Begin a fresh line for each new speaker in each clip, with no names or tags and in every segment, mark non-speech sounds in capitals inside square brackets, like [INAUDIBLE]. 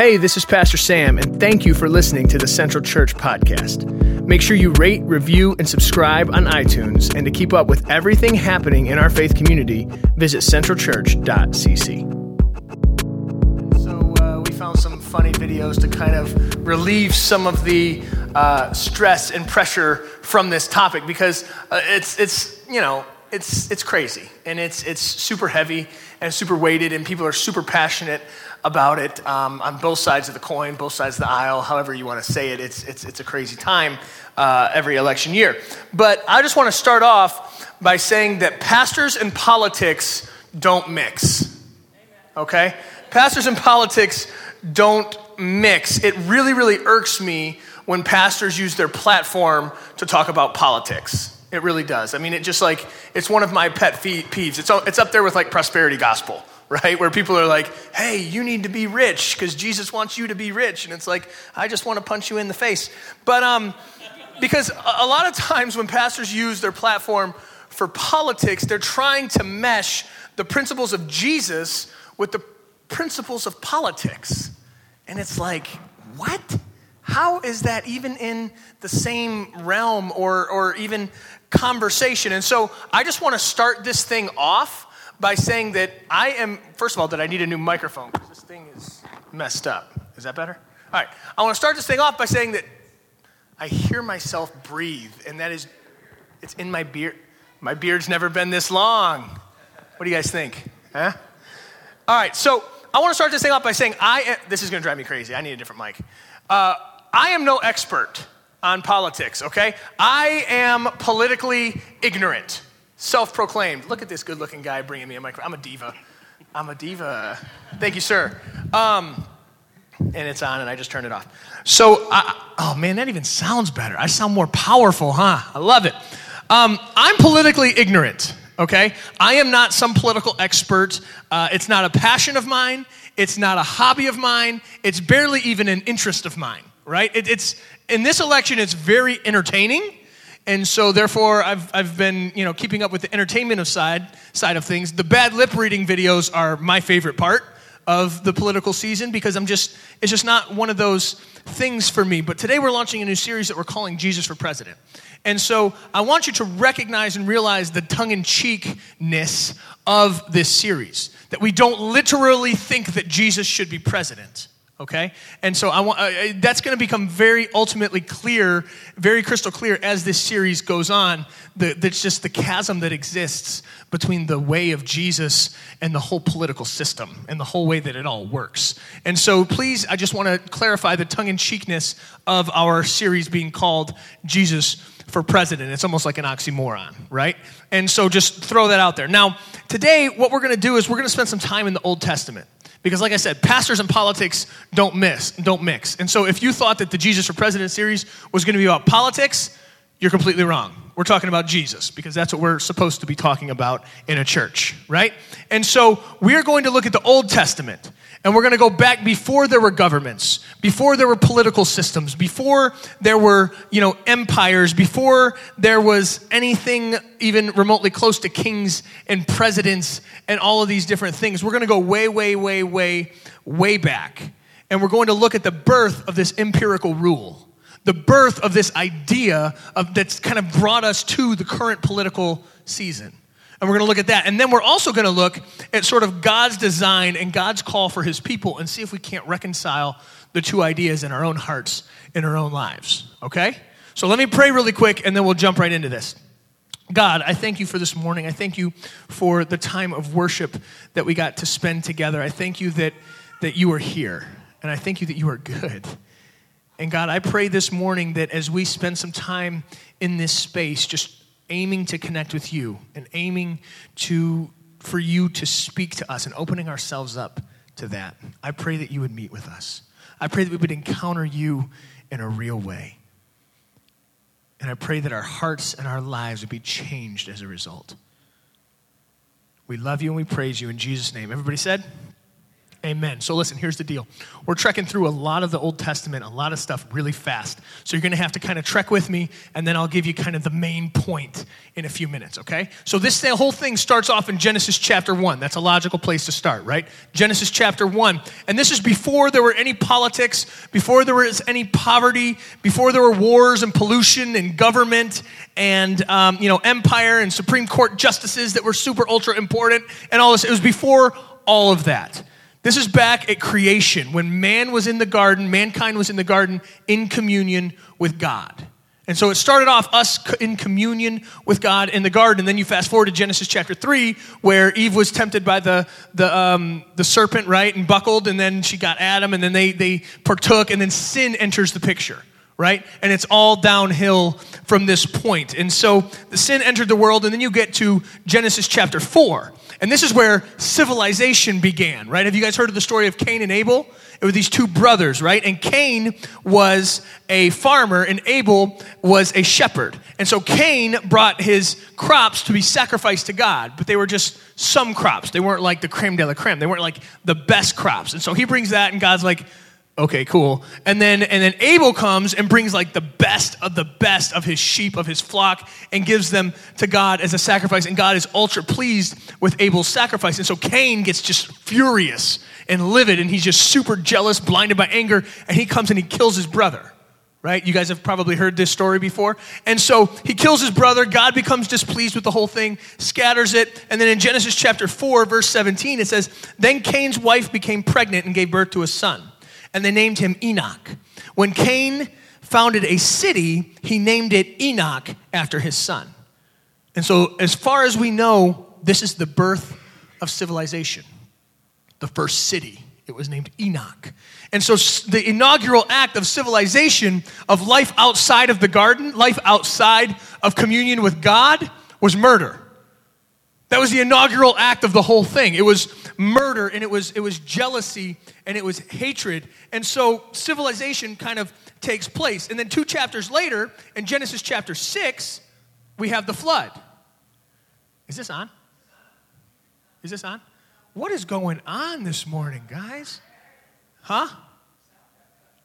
Hey, this is Pastor Sam, and thank you for listening to the Central Church podcast. Make sure you rate, review, and subscribe on iTunes. And to keep up with everything happening in our faith community, visit centralchurch.cc. So, uh, we found some funny videos to kind of relieve some of the uh, stress and pressure from this topic because uh, it's, it's, you know, it's, it's crazy and it's, it's super heavy and super weighted, and people are super passionate about it um, on both sides of the coin, both sides of the aisle, however you want to say it. It's, it's, it's a crazy time uh, every election year. But I just want to start off by saying that pastors and politics don't mix. Okay? Pastors and politics don't mix. It really, really irks me when pastors use their platform to talk about politics. It really does. I mean, it just like, it's one of my pet peeves. It's, it's up there with like prosperity gospel [LAUGHS] right? Where people are like, hey, you need to be rich because Jesus wants you to be rich. And it's like, I just want to punch you in the face. But um, because a lot of times when pastors use their platform for politics, they're trying to mesh the principles of Jesus with the principles of politics. And it's like, what? How is that even in the same realm or, or even conversation? And so I just want to start this thing off by saying that I am, first of all, that I need a new microphone because this thing is messed up. Is that better? All right. I want to start this thing off by saying that I hear myself breathe, and that is, it's in my beard. My beard's never been this long. What do you guys think? Huh? All right. So I want to start this thing off by saying I, am, this is going to drive me crazy. I need a different mic. Uh, I am no expert on politics, okay? I am politically ignorant self proclaimed. Look at this good looking guy bringing me a microphone. I'm a diva. I'm a diva. Thank you, sir. Um, and it's on, and I just turned it off. So, I, oh man, that even sounds better. I sound more powerful, huh? I love it. Um, I'm politically ignorant, okay? I am not some political expert. Uh, it's not a passion of mine, it's not a hobby of mine, it's barely even an interest of mine, right? It, it's in this election, it's very entertaining and so therefore I've, I've been you know keeping up with the entertainment of side side of things. The bad lip reading videos are my favorite part of the political season because i'm just it's just not one of those things for me. But today we're launching a new series that we're calling jesus for president. And so i want you to recognize and realize the tongue-in-cheekness of this series that we don't literally think that jesus should be president okay? And so i want uh, uh that's going to become very ultimately clear very crystal clear as this series goes on that's just the chasm that exists between the way of jesus and the whole political system and the whole way that it all works. And so please i just want to clarify the tongue-in-cheekness of our series being called jesus for president. It's almost like an oxymoron right? And so just throw that out there. Now today what we're going to do is we're going to spend some time in the old testament because, like I said, pastors and politics don't miss, don't mix. And so, if you thought that the Jesus for President series was going to be about politics, you're completely wrong. We're talking about Jesus because that's what we're supposed to be talking about in a church, right? And so, we're going to look at the Old Testament and we're going to go back before there were governments, before there were political systems, before there were, you know, empires, before there was anything even remotely close to kings and presidents and all of these different things. We're going to go way, way, way, way, way back. And we're going to look at the birth of this empirical rule, the birth of this idea of, that's kind of brought us to the current political season. And we're going to look at that. And then we're also going to look at sort of God's design and God's call for his people and see if we can't reconcile the two ideas in our own hearts, in our own lives. Okay? So let me pray really quick and then we'll jump right into this. God, I thank you for this morning. I thank you for the time of worship that we got to spend together. I thank you that, that you are here. And I thank you that you are good. And God, I pray this morning that as we spend some time in this space, just aiming to connect with you and aiming to for you to speak to us and opening ourselves up to that. I pray that you would meet with us. I pray that we would encounter you in a real way. And I pray that our hearts and our lives would be changed as a result. We love you and we praise you in Jesus' name. Everybody said, Amen. So listen, here's the deal. We're trekking through a lot of the Old Testament, a lot of stuff really fast. So you're going to have to kind of trek with me, and then I'll give you kind of the main point in a few minutes, okay? So this whole thing starts off in Genesis chapter 1. That's a logical place to start, right? Genesis chapter 1. And this is before there were any politics, before there was any poverty, before there were wars and pollution and government and, um, you know, empire and Supreme Court justices that were super ultra important and all this. It was before all of that. This is back at creation when man was in the garden, mankind was in the garden in communion with God. And so it started off us in communion with God in the garden. And then you fast forward to Genesis chapter 3, where Eve was tempted by the, the, um, the serpent, right? And buckled. And then she got Adam. And then they, they partook. And then sin enters the picture, right? And it's all downhill from this point. And so the sin entered the world. And then you get to Genesis chapter 4. And this is where civilization began, right? Have you guys heard of the story of Cain and Abel? It were these two brothers, right? And Cain was a farmer and Abel was a shepherd. And so Cain brought his crops to be sacrificed to God, but they were just some crops. They weren't like the creme de la creme. They weren't like the best crops. And so he brings that and God's like, okay, cool. And then and then Abel comes and brings like the best of the best of his sheep of his flock and gives them to God as a sacrifice. And God is ultra pleased with Abel's sacrifice. And so Cain gets just furious and livid and he's just super jealous, blinded by anger, and he comes and he kills his brother. Right? You guys have probably heard this story before. And so he kills his brother. God becomes displeased with the whole thing, scatters it. And then in Genesis chapter 4, verse 17, it says, Then Cain's wife became pregnant and gave birth to a son and they named him Enoch. When Cain founded a city, he named it Enoch after his son. And so, as far as we know, this is the birth of civilization. The first city, it was named Enoch. And so, the inaugural act of civilization, of life outside of the garden, life outside of communion with God, was murder. That was the inaugural act of the whole thing. It was murder and it was, it was jealousy and it was hatred. And so civilization kind of takes place. And then two chapters later, in Genesis chapter 6, we have the flood. Is this on? Is this on? What is going on this morning, guys? Huh?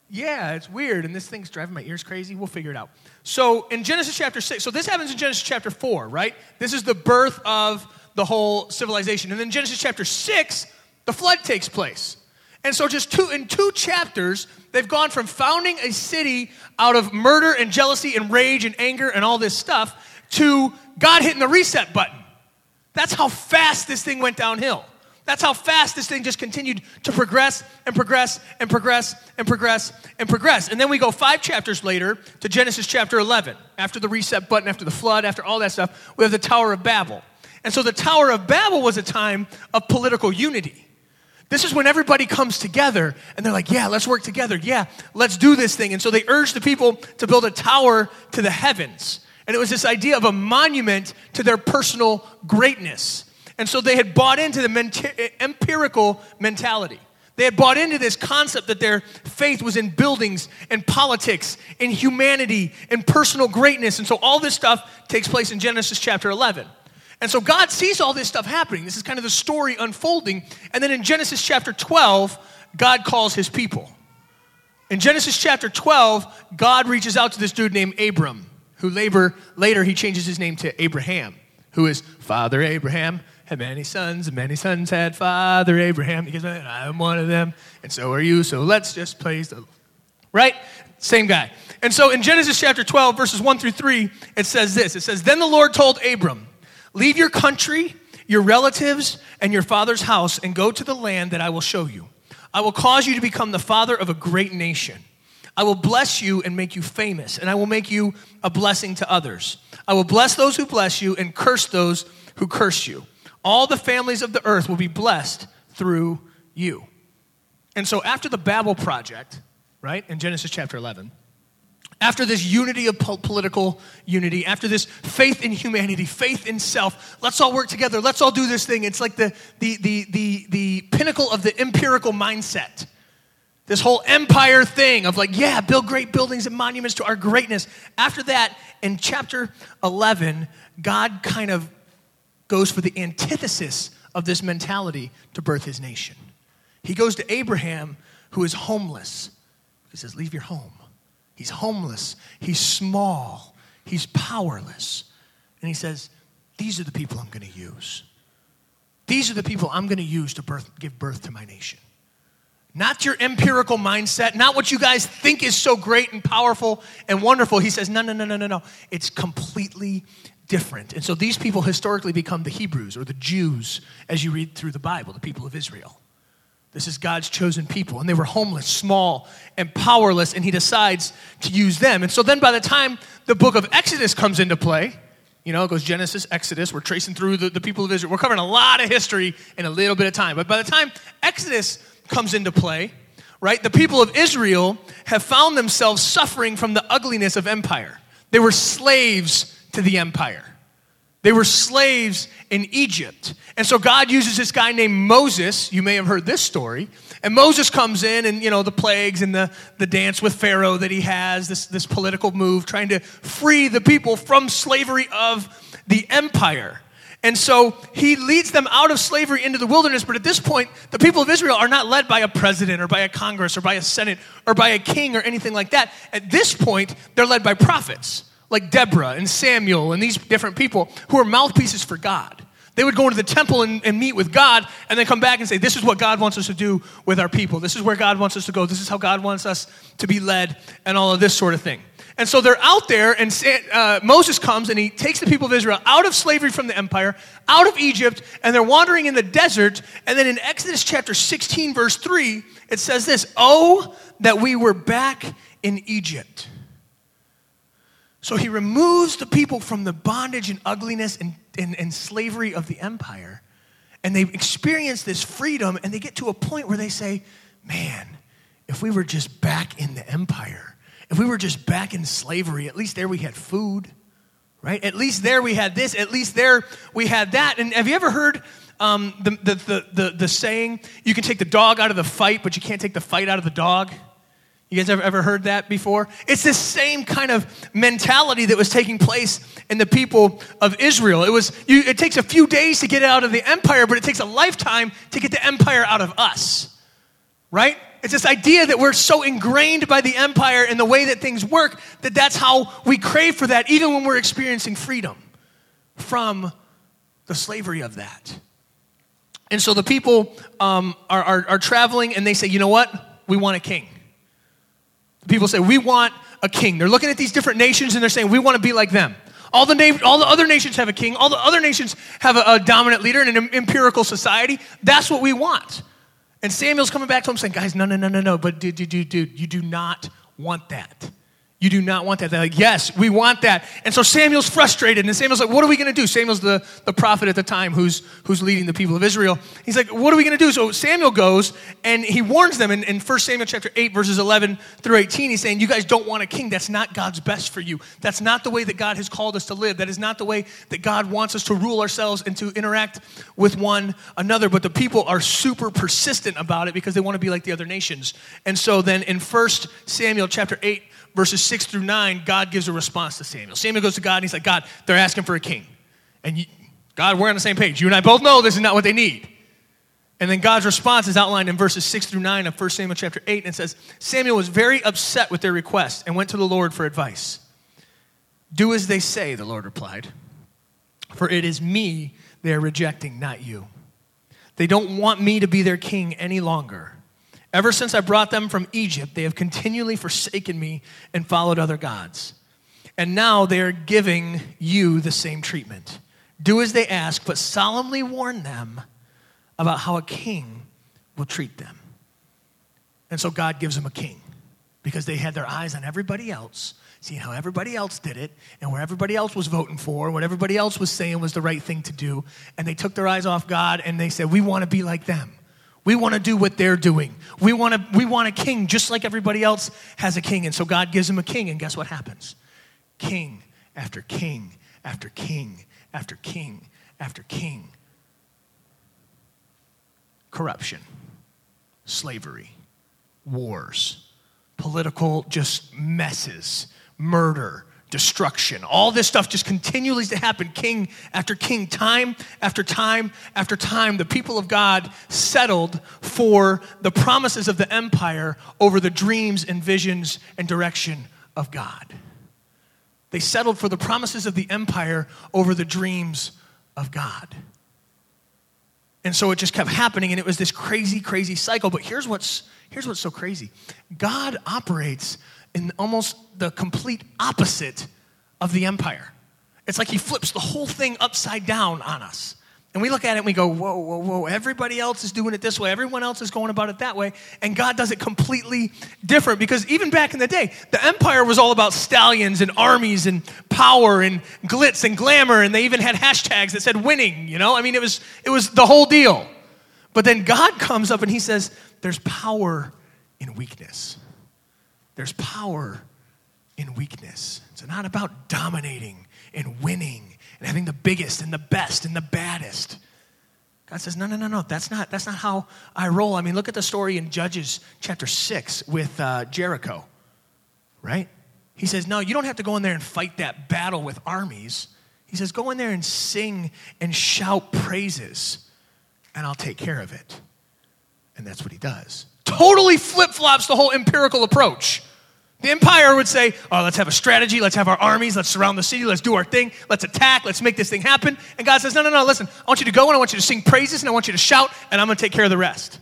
Yeah, it's weird, and this thing's driving my ears crazy. We'll figure it out. So, in Genesis chapter 6, so this happens in Genesis chapter 4, right? This is the birth of the whole civilization. And then Genesis chapter 6, the flood takes place. And so, just two, in two chapters, they've gone from founding a city out of murder and jealousy and rage and anger and all this stuff to God hitting the reset button. That's how fast this thing went downhill. That's how fast this thing just continued to progress and progress and progress and progress and progress. And then we go five chapters later to Genesis chapter 11. After the reset button, after the flood, after all that stuff, we have the Tower of Babel. And so the Tower of Babel was a time of political unity. This is when everybody comes together and they're like, yeah, let's work together. Yeah, let's do this thing. And so they urged the people to build a tower to the heavens. And it was this idea of a monument to their personal greatness. And so they had bought into the empirical mentality. They had bought into this concept that their faith was in buildings and politics, in humanity, in personal greatness. And so all this stuff takes place in Genesis chapter 11. And so God sees all this stuff happening. This is kind of the story unfolding. And then in Genesis chapter 12, God calls his people. In Genesis chapter 12, God reaches out to this dude named Abram, who later, later he changes his name to Abraham, who is Father Abraham had many sons, and many sons had Father Abraham. Because I'm one of them, and so are you. So let's just praise the right? Same guy. And so in Genesis chapter 12, verses 1 through 3, it says this It says, Then the Lord told Abram, Leave your country, your relatives, and your father's house, and go to the land that I will show you. I will cause you to become the father of a great nation. I will bless you and make you famous, and I will make you a blessing to others. I will bless those who bless you and curse those who curse you. All the families of the earth will be blessed through you. And so, after the Babel project, right, in Genesis chapter 11, after this unity of political unity, after this faith in humanity, faith in self, let's all work together, let's all do this thing. It's like the, the, the, the, the pinnacle of the empirical mindset. This whole empire thing of like, yeah, build great buildings and monuments to our greatness. After that, in chapter 11, God kind of goes for the antithesis of this mentality to birth his nation. He goes to Abraham, who is homeless. He says, Leave your home. He's homeless. He's small. He's powerless. And he says, These are the people I'm going to use. These are the people I'm going to use to birth, give birth to my nation. Not your empirical mindset, not what you guys think is so great and powerful and wonderful. He says, no, no, no, no, no, no. It's completely different. And so these people historically become the Hebrews or the Jews as you read through the Bible, the people of Israel. This is God's chosen people. And they were homeless, small, and powerless, and he decides to use them. And so then by the time the book of Exodus comes into play, you know, it goes Genesis, Exodus. We're tracing through the, the people of Israel. We're covering a lot of history in a little bit of time. But by the time Exodus comes into play, right? The people of Israel have found themselves suffering from the ugliness of empire. They were slaves to the empire. They were slaves in Egypt. And so God uses this guy named Moses. You may have heard this story. And Moses comes in and, you know, the plagues and the, the dance with Pharaoh that he has, this, this political move, trying to free the people from slavery of the empire. And so he leads them out of slavery into the wilderness. But at this point, the people of Israel are not led by a president or by a Congress or by a Senate or by a king or anything like that. At this point, they're led by prophets like Deborah and Samuel and these different people who are mouthpieces for God. They would go into the temple and, and, meet with God and then come back and say, This is what God wants us to do with our people. This is where God wants us to go. This is how God wants us to be led, and all of this sort of thing. And so they're out there, and uh, Moses comes and he takes the people of Israel out of slavery from the empire, out of Egypt, and they're wandering in the desert. And then in Exodus chapter 16, verse 3, it says this Oh, that we were back in Egypt. So he removes the people from the bondage and ugliness and, and, and slavery of the empire. And they experience this freedom, and they get to a point where they say, Man, if we were just back in the empire, if we were just back in slavery, at least there we had food, right? At least there we had this, at least there we had that. And have you ever heard um, the, the, the, the, the saying, you can take the dog out of the fight, but you can't take the fight out of the dog? You guys ever, ever heard that before? It's this same kind of mentality that was taking place in the people of Israel. It was you, it takes a few days to get out of the empire, but it takes a lifetime to get the empire out of us. Right? It's this idea that we're so ingrained by the empire and the way that things work that that's how we crave for that, even when we're experiencing freedom from the slavery of that. And so the people um, are, are, are traveling and they say, you know what? We want a king. People say, we want a king. They're looking at these different nations and they're saying, we want to be like them. All the, na- all the other nations have a king. All the other nations have a, a dominant leader in an empirical society. That's what we want. And Samuel's coming back to him saying, Guys, no, no, no, no, no, but dude, dude, dude, dude, you do not want that. You do not want that. They're like, yes, we want that. And so Samuel's frustrated, and Samuel's like, what are we going to do? Samuel's the, the prophet at the time who's, who's leading the people of Israel. He's like, what are we going to do? So Samuel goes, and he warns them in, in 1 Samuel chapter 8, verses 11 through 18. He's saying, you guys don't want a king. That's not God's best for you. That's not the way that God has called us to live. That is not the way that God wants us to rule ourselves and to interact with one another. But the people are super persistent about it because they want to be like the other nations. And so then in 1 Samuel chapter 8, verses 6 through 9, God gives a response to Samuel. Samuel goes to God and he's like, God, they're asking for a king. And you, God, we're on the same page. You and I both know this is not what they need. And then God's response is outlined in verses 6 through 9 of 1 Samuel chapter 8, and it says, Samuel was very upset with their request and went to the Lord for advice. Do as they say, the Lord replied, for it is me they are rejecting, not you. They don't want me to be their king any longer. Ever since I brought them from Egypt, they have continually forsaken me and followed other gods. And now they are giving you the same treatment. Do as they ask, but solemnly warn them about how a king will treat them. And so God gives them a king because they had their eyes on everybody else, seeing how everybody else did it and where everybody else was voting for, what everybody else was saying was the right thing to do. And they took their eyes off God and they said, We want to be like them. We want to do what they're doing. We want, to, we want a king just like everybody else has a king. And so God gives him a king, and guess what happens? King after king after king after king after king. Corruption, slavery, wars, political just messes, murder, destruction. All this stuff just continues to happen, king after king, time after time after time. The people of God settled for the promises of the empire over the dreams and visions and direction of God. They settled for the promises of the empire over the dreams of God. And so it just kept happening, and it was this crazy, crazy cycle. But here's what's, here's what's so crazy God operates in almost the complete opposite of the empire. It's like he flips the whole thing upside down on us. And we look at it and we go, whoa, whoa, whoa, everybody else is doing it this way. Everyone else is going about it that way. And God does it completely different because even back in the day, the empire was all about stallions and armies and power and glitz and glamour. And they even had hashtags that said winning, you know? I mean, it was, it was the whole deal. But then God comes up and he says, there's power in weakness. There's power in weakness. It's not about dominating and winning and having the biggest and the best and the baddest. God says, no, no, no, no. That's not, that's not how I roll. I mean, look at the story in Judges chapter 6 with uh, Jericho, right? He says, no, you don't have to go in there and fight that battle with armies. He says, go in there and sing and shout praises, and I'll take care of it. And that's what he does. Totally flip flops the whole empirical approach. The empire would say, oh, let's have a strategy, let's have our armies, let's surround the city, let's do our thing, let's attack, let's make this thing happen. And God says, no, no, no, listen, I want you to go and I want you to sing praises and I want you to shout and I'm going to take care of the rest.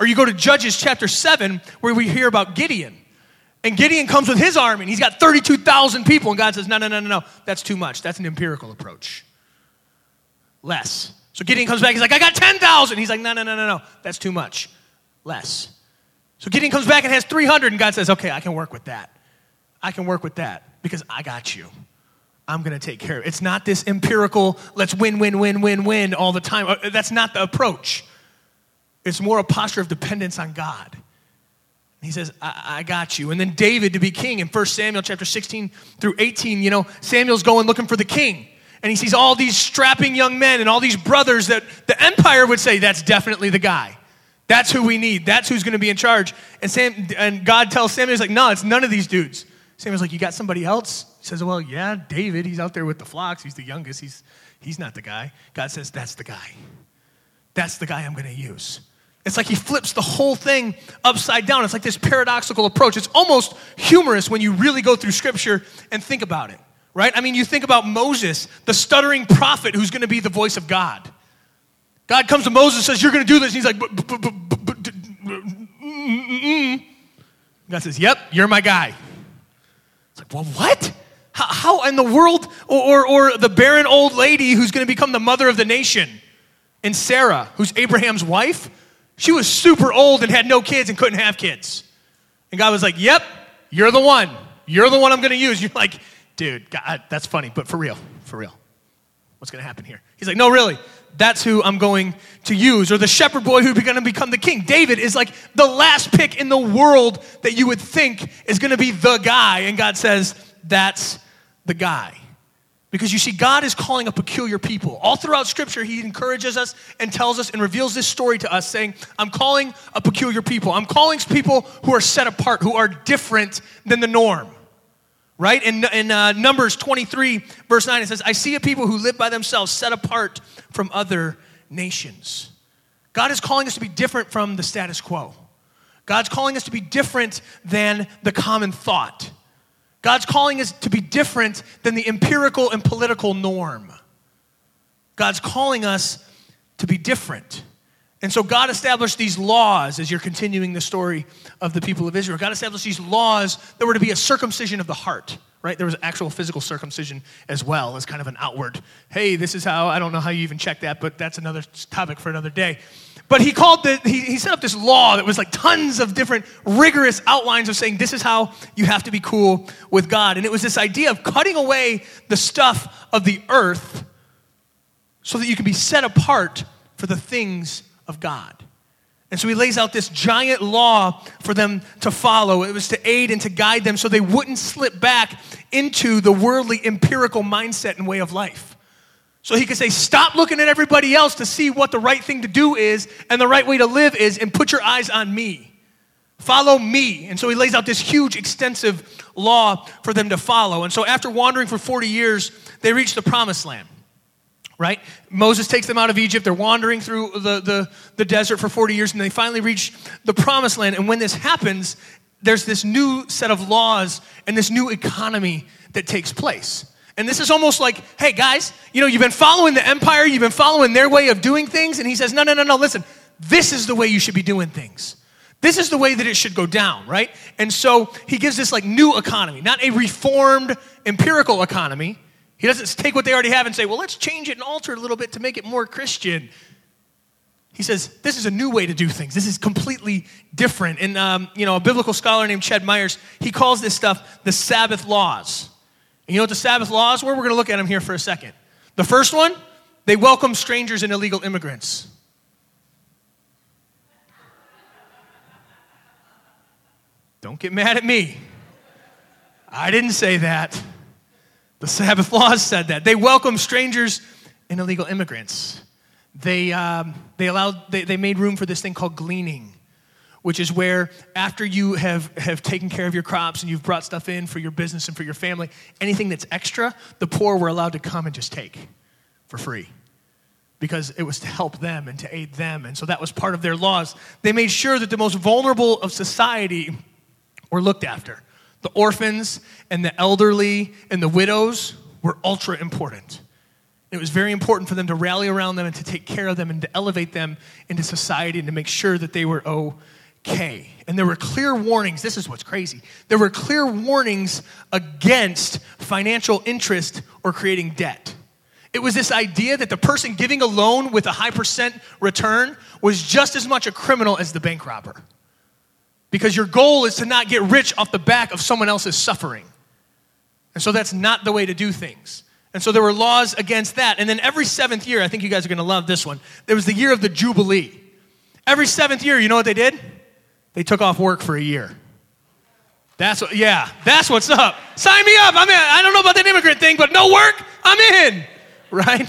Or you go to Judges chapter 7 where we hear about Gideon. And Gideon comes with his army and he's got 32,000 people. And God says, no, no, no, no, no, that's too much. That's an empirical approach. Less. So Gideon comes back, he's like, I got 10,000. He's like, no, no, no, no, no, that's too much. Less. So Gideon comes back and has 300, and God says, Okay, I can work with that. I can work with that because I got you. I'm going to take care of it. It's not this empirical, let's win, win, win, win, win all the time. Uh, that's not the approach. It's more a posture of dependence on God. He says, I, I, got you. And then David to be king in 1 Samuel chapter 16 through 18, you know, Samuel's going looking for the king. And he sees all these strapping young men and all these brothers that the empire would say, that's definitely the guy. That's who we need. That's who's going to be in charge. And, Sam, and God tells Samuel, he's like, no, it's none of these dudes. Samuel's like, you got somebody else? He says, well, yeah, David. He's out there with the flocks. He's the youngest. He's, he's not the guy. God says, that's the guy. That's the guy I'm going to use. It's like he flips the whole thing upside down. It's like this paradoxical approach. It's almost humorous when you really go through scripture and think about it, right? I mean, you think about Moses, the stuttering prophet who's going to be the voice of God. God comes to Moses and says, You're going to do this. And he's like, God says, Yep, you're my guy. It's like, Well, what? How, in the world? Or, or, or the barren old lady who's going to become the mother of the nation. And Sarah, who's Abraham's wife, she was super old and had no kids and couldn't have kids. And God was like, Yep, you're the one. You're the one I'm going to use. [LAUGHS] You're like, Dude, God, that's funny, but for real, for real. What's going to happen here? He's like, No, really that's who I'm going to use. Or the shepherd boy who's going to become the king. David is like the last pick in the world that you would think is going to be the guy. And God says, that's the guy. Because you see, God is calling a peculiar people. All throughout Scripture, He encourages us and tells us and reveals this story to us, saying, I'm calling a peculiar people. I'm calling people who are set apart, who are different than the norm right? In, in uh, Numbers 23, verse 9, it says, I see a people who live by themselves, set apart from other nations. God is calling us to be different from the status quo. God's calling us to be different than the common thought. God's calling us to be different than the empirical and political norm. God's calling us to be different. And so God established these laws as you're continuing the story of the people of Israel. God established these laws that were to be a circumcision of the heart, right? There was actual physical circumcision as well as kind of an outward, hey, this is how, I don't know how you even check that, but that's another topic for another day. But he called the, he, he set up this law that was like tons of different rigorous outlines of saying this is how you have to be cool with God. And it was this idea of cutting away the stuff of the earth so that you can be set apart for the things of God. And so he lays out this giant law for them to follow. It was to aid and to guide them so they wouldn't slip back into the worldly empirical mindset and way of life. So he could say, Stop looking at everybody else to see what the right thing to do is and the right way to live is, and put your eyes on me. Follow me. And so he lays out this huge, extensive law for them to follow. And so after wandering for 40 years, they reach the promised land. Right? Moses takes them out of Egypt. They're wandering through the, the, the desert for 40 years, and they finally reach the promised land. And when this happens, there's this new set of laws and this new economy that takes place. And this is almost like, hey, guys, you know, you've been following the empire, you've been following their way of doing things. And he says, no, no, no, no, listen, this is the way you should be doing things. This is the way that it should go down, right? And so he gives this like new economy, not a reformed empirical economy. He doesn't take what they already have and say, well, let's change it and alter it a little bit to make it more Christian. He says, this is a new way to do things. This is completely different. And, um, you know, a biblical scholar named Ched Myers, he calls this stuff the Sabbath laws. And you know what the Sabbath laws were? We're going to look at them here for a second. The first one, they welcome strangers and illegal immigrants. Don't get mad at me. I didn't say that. The Sabbath laws said that. They welcomed strangers and illegal immigrants. They, um, they, allowed, they, they made room for this thing called gleaning, which is where after you have, have taken care of your crops and you've brought stuff in for your business and for your family, anything that's extra, the poor were allowed to come and just take for free because it was to help them and to aid them. And so that was part of their laws. They made sure that the most vulnerable of society were looked after. The orphans and the elderly and the widows were ultra important. It was very important for them to rally around them and to take care of them and to elevate them into society and to make sure that they were okay. And there were clear warnings. This is what's crazy. There were clear warnings against financial interest or creating debt. It was this idea that the person giving a loan with a high percent return was just as much a criminal as the bank robber. Because your goal is to not get rich off the back of someone else's suffering. And so that's not the way to do things. And so there were laws against that. And then every seventh year, I think you guys are going to love this one, there was the year of the Jubilee. Every seventh year, you know what they did? They took off work for a year. That's what, yeah, that's what's up. Sign me up. I'm in. I don't know about that immigrant thing, but no work, I'm in. [LAUGHS] Right?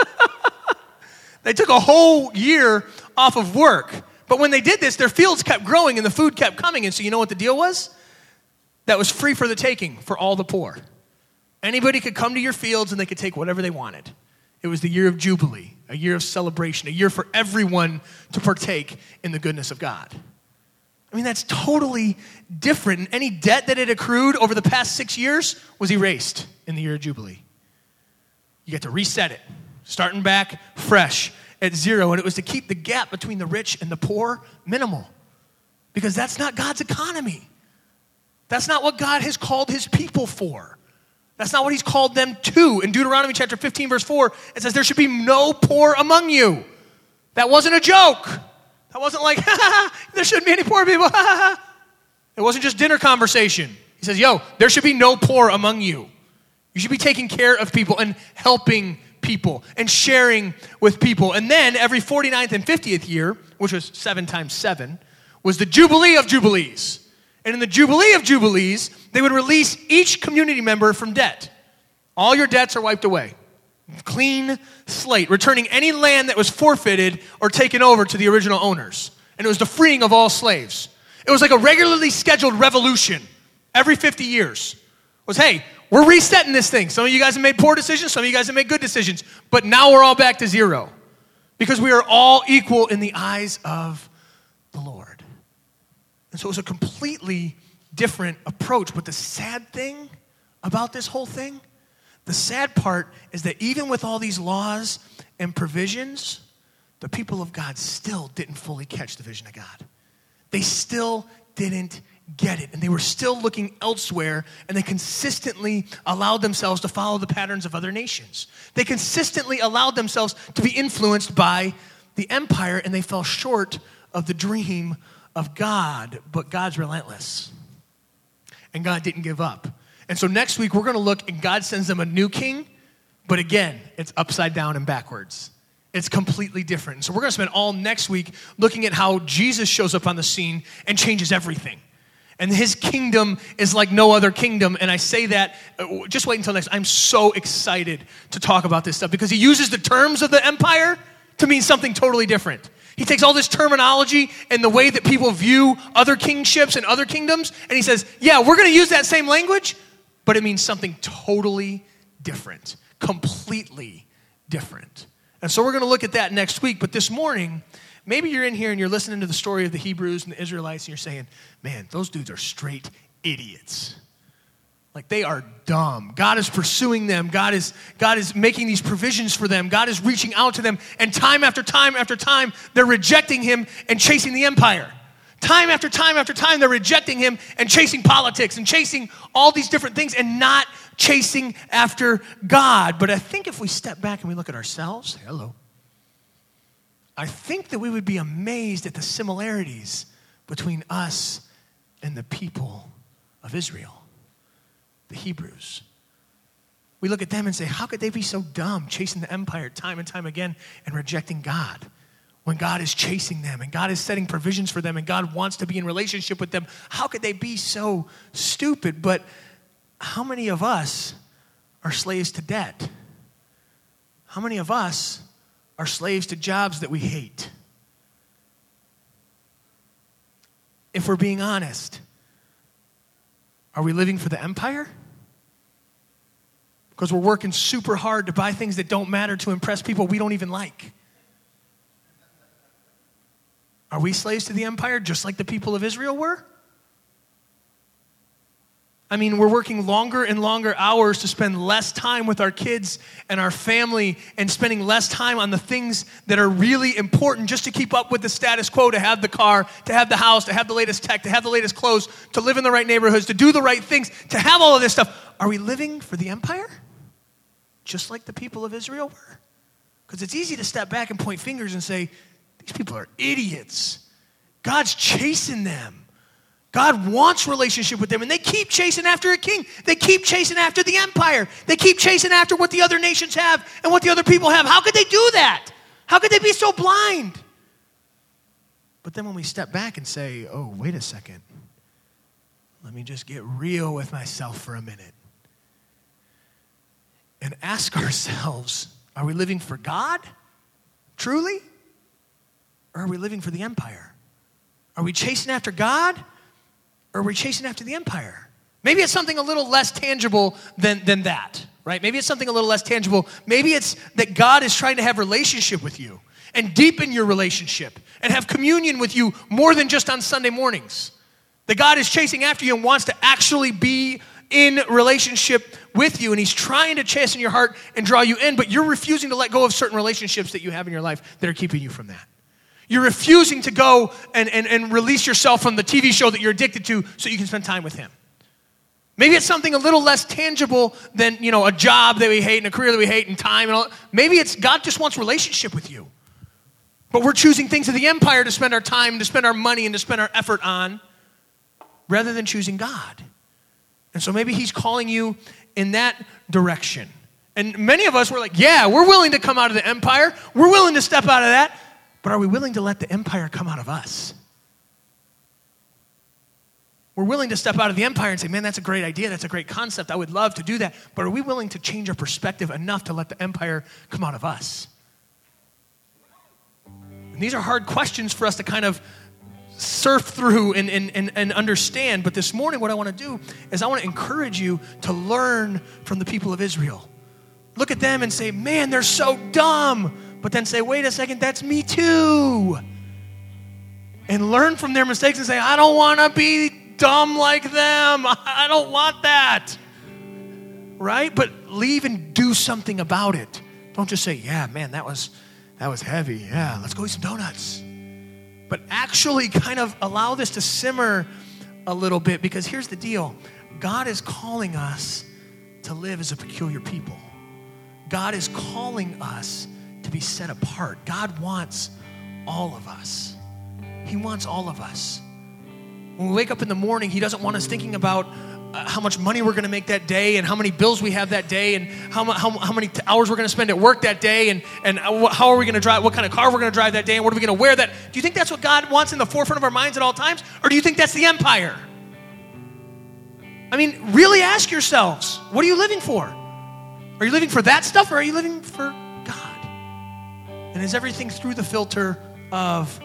[LAUGHS] they took a whole year off of work. But when they did this, their fields kept growing and the food kept coming. And so you know what the deal was? That was free for the taking for all the poor. Anybody could come to your fields and they could take whatever they wanted. It was the year of Jubilee, a year of celebration, a year for everyone to partake in the goodness of God. I mean, that's totally different. And any debt that had accrued over the past six years was erased in the year of Jubilee. You get to reset it, starting back fresh at zero, and it was to keep the gap between the rich and the poor minimal. Because that's not God's economy. That's not what God has called his people for. That's not what he's called them to. In Deuteronomy chapter 15, verse 4, it says, There should be no poor among you. That wasn't a joke. That wasn't like, [LAUGHS] ha, there shouldn't be any poor people. [LAUGHS] it wasn't just dinner conversation. He says, Yo, there should be no poor among you. You should be taking care of people and helping people and sharing with people. And then every 49th and 50th year, which was seven times seven, was the Jubilee of Jubilees. And in the Jubilee of Jubilees, they would release each community member from debt. All your debts are wiped away. Clean slate, returning any land that was forfeited or taken over to the original owners. And it was the freeing of all slaves. It was like a regularly scheduled revolution every 50 years. Was, hey, we're resetting this thing. Some of you guys have made poor decisions, some of you guys have made good decisions, but now we're all back to zero because we are all equal in the eyes of the Lord. And so it was a completely different approach. But the sad thing about this whole thing, the sad part is that even with all these laws and provisions, the people of God still didn't fully catch the vision of God. They still didn't get it. And they were still looking elsewhere, and they consistently allowed themselves to follow the patterns of other nations. They consistently allowed themselves to be influenced by the empire, and they fell short of the dream of God. But God's relentless, and God didn't give up. And so next week, we're going to look, and God sends them a new king, but again, it's upside down and backwards. It's completely different. So, we're going to spend all next week looking at how Jesus shows up on the scene and changes everything and his kingdom is like no other kingdom. And I say that, uh, just wait until next. I'm so excited to talk about this stuff because he uses the terms of the empire to mean something totally different. He takes all this terminology and the way that people view other kingships and other kingdoms, and he says, Yeah, we're going to use that same language, but it means something totally different, completely different. And so we're going to look at that next week. But this morning, maybe you're in here and you're listening to the story of the Hebrews and the Israelites, and you're saying, Man, those dudes are straight idiots. Like they are dumb. God is pursuing them. God is, God is making these provisions for them. God is reaching out to them. And time after time after time, they're rejecting him and chasing the empire. Time after time after time, they're rejecting him and chasing politics and chasing all these different things and not chasing after God. But I think if we step back and we look at ourselves, hello, I think that we would be amazed at the similarities between us and the people of Israel the Hebrews. We look at them and say, how could they be so dumb, chasing the empire time and time again and rejecting God? When God is chasing them and God is setting provisions for them and God wants to be in relationship with them, how could they be so stupid? But how many of us are slaves to debt? How many of us are slaves to jobs that we hate? If we're being honest, are we living for the empire? because we're working super hard to buy things that don't matter to impress people we don't even like. Are we slaves to the empire just like the people of Israel were? I mean, we're working longer and longer hours to spend less time with our kids and our family and spending less time on the things that are really important just to keep up with the status quo, to have the car, to have the house, to have the latest tech, to have the latest clothes, to live in the right neighborhoods, to do the right things, to have all of this stuff. Are we living for the empire? just like the people of Israel were? Because it's easy to step back and point fingers and say, these people are idiots. God's chasing them. God wants relationship with them, and they keep chasing after a king. They keep chasing after the empire. They keep chasing after what the other nations have and what the other people have. How could they do that? How could they be so blind? But then when we step back and say, oh, wait a second, let me just get real with myself for a minute and ask [LAUGHS] ourselves are we living for God truly? Or are we living for the empire? Are we chasing after God? Or are we chasing after the empire? Maybe it's something a little less tangible than, than that, right? Maybe it's something a little less tangible. Maybe it's that God is trying to have relationship with you and deepen your relationship and have communion with you more than just on Sunday mornings. That God is chasing after you and wants to actually be in relationship with you and he's trying to chasten your heart and draw you in, but you're refusing to let go of certain relationships that you have in your life that are keeping you from that. You're refusing to go and, and, and release yourself from the TV show that you're addicted to so you can spend time with him. Maybe it's something a little less tangible than, you know, a job that we hate and a career that we hate and time and all. Maybe it's God just wants relationship with you. But we're choosing things of the empire to spend our time, to spend our money, and to spend our effort on rather than choosing God. And so maybe he's calling you in that direction. And many of us were like, yeah, we're willing to come out of the empire. We're willing to step out of that. But are we willing to let the empire come out of us? We're willing to step out of the empire and say, man, that's a great idea. That's a great concept. I would love to do that. But are we willing to change our perspective enough to let the empire come out of us? And these are hard questions for us to kind of surf through and, and, and, and understand. But this morning, what I want to do is I want to encourage you to learn from the people of Israel. Look at them and say, man, they're so dumb. But then say, wait a second, that's me too. And learn from their mistakes and say, I don't want to be dumb like them. [LAUGHS] I don't want that. Right? But leave and do something about it. Don't just say, yeah, man, that was that was heavy. Yeah, let's go eat some donuts but actually kind of allow this to simmer a little bit because here's the deal God is calling us to live as a peculiar people. God is calling us to be set apart. God wants all of us. He wants all of us. When we wake up in the morning, He doesn't want us thinking about uh, how much money we're going to make that day and how many bills we have that day and how, how, how many hours we're going to spend at work that day and, and how are we going to drive, what kind of car we're going to drive that day and what are we going to wear that. Do you think that's what God wants in the forefront of our minds at all times? Or do you think that's the empire? I mean, really ask yourselves what are you living for? Are you living for that stuff or are you living for? And is everything through the filter of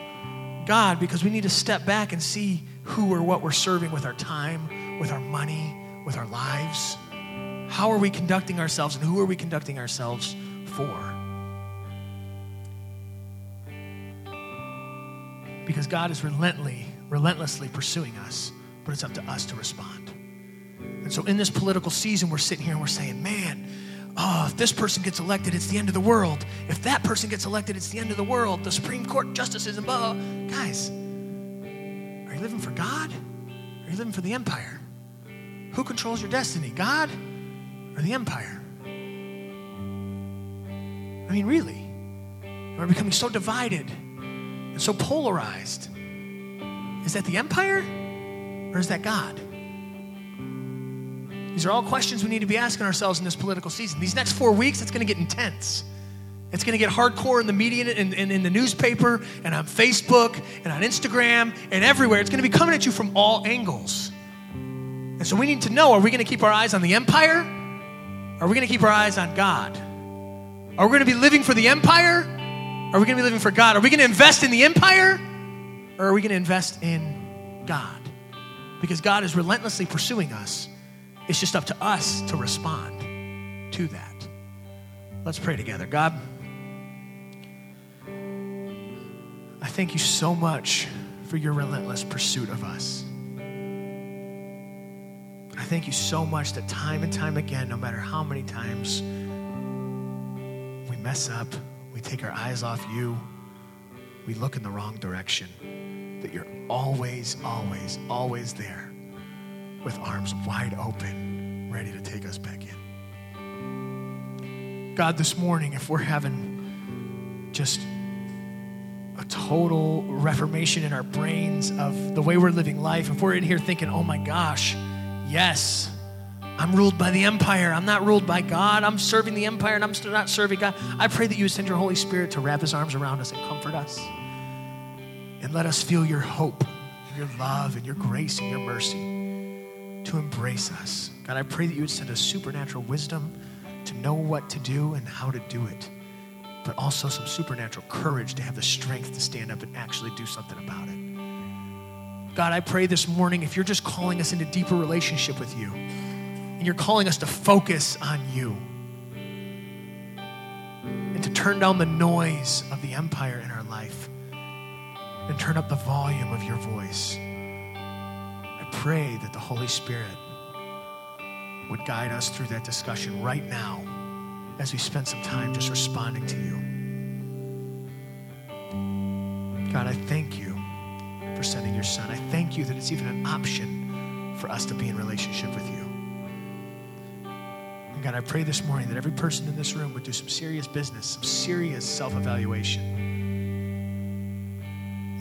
God because we need to step back and see who or what we're serving with our time, with our money, with our lives. How are we conducting ourselves and who are we conducting ourselves for? Because God is relentlessly, relentlessly pursuing us, but it's up to us to respond. And so in this political season, we're sitting here and we're saying, man, oh, if this person gets elected, it's the end of the world. If that person gets elected, it's the end of the world. The Supreme Court justices and blah. Guys, are you living for God? Or are you living for the empire? Who controls your destiny, God or the empire? I mean, really? We're becoming so divided and so polarized. Is that the empire or is that God? These are all questions we need to be asking ourselves in this political season. These next four weeks, it's going to get intense. It's going to get hardcore in the media and in, in, the newspaper and on Facebook and on Instagram and everywhere. It's going to be coming at you from all angles. And so we need to know are we going to keep our eyes on the empire? Are we going to keep our eyes on God? Are we going to be living for the empire? Are we going to be living for God? Are we going to invest in the empire? Or are we going to invest in God? Because God is relentlessly pursuing us it's just up to us to respond to that. Let's pray together. God, I thank you so much for your relentless pursuit of us. I thank you so much that time and time again, no matter how many times we mess up, we take our eyes off you, we look in the wrong direction, that you're always, always, always there with arms wide open, ready to take us back in. God, this morning, if we're having just a total reformation in our brains of the way we're living life, if we're in here thinking, oh my gosh, yes, I'm ruled by the empire. I'm not ruled by God. I'm serving the empire and I'm still not serving God. I pray that you send your Holy Spirit to wrap his arms around us and comfort us. And let us feel your hope, your love, and your grace and your mercy to embrace us. God, I pray that you would send us supernatural wisdom to know what to do and how to do it, but also some supernatural courage to have the strength to stand up and actually do something about it. God, I pray this morning if you're just calling us into deeper relationship with you and you're calling us to focus on you and to turn down the noise of the empire in our life and turn up the volume of your voice pray that the Holy Spirit would guide us through that discussion right now as we spend some time just responding to you. God, I thank you for sending your son. I thank you that it's even an option for us to be in relationship with you. And God, I pray this morning that every person in this room would do some serious business, some serious self evaluation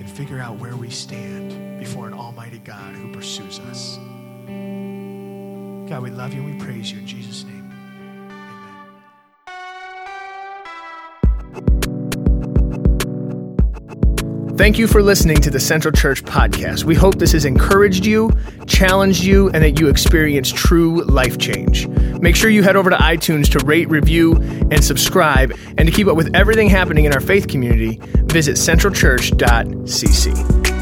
figure out where we stand before an almighty God who pursues us. God, we love you and we praise you in Jesus' name. Thank you for listening to the Central Church podcast. We hope this has encouraged you, challenged you, and that you experience true life change. Make sure you head over to iTunes to rate, review, and subscribe. And to keep up with everything happening in our faith community, visit centralchurch.cc.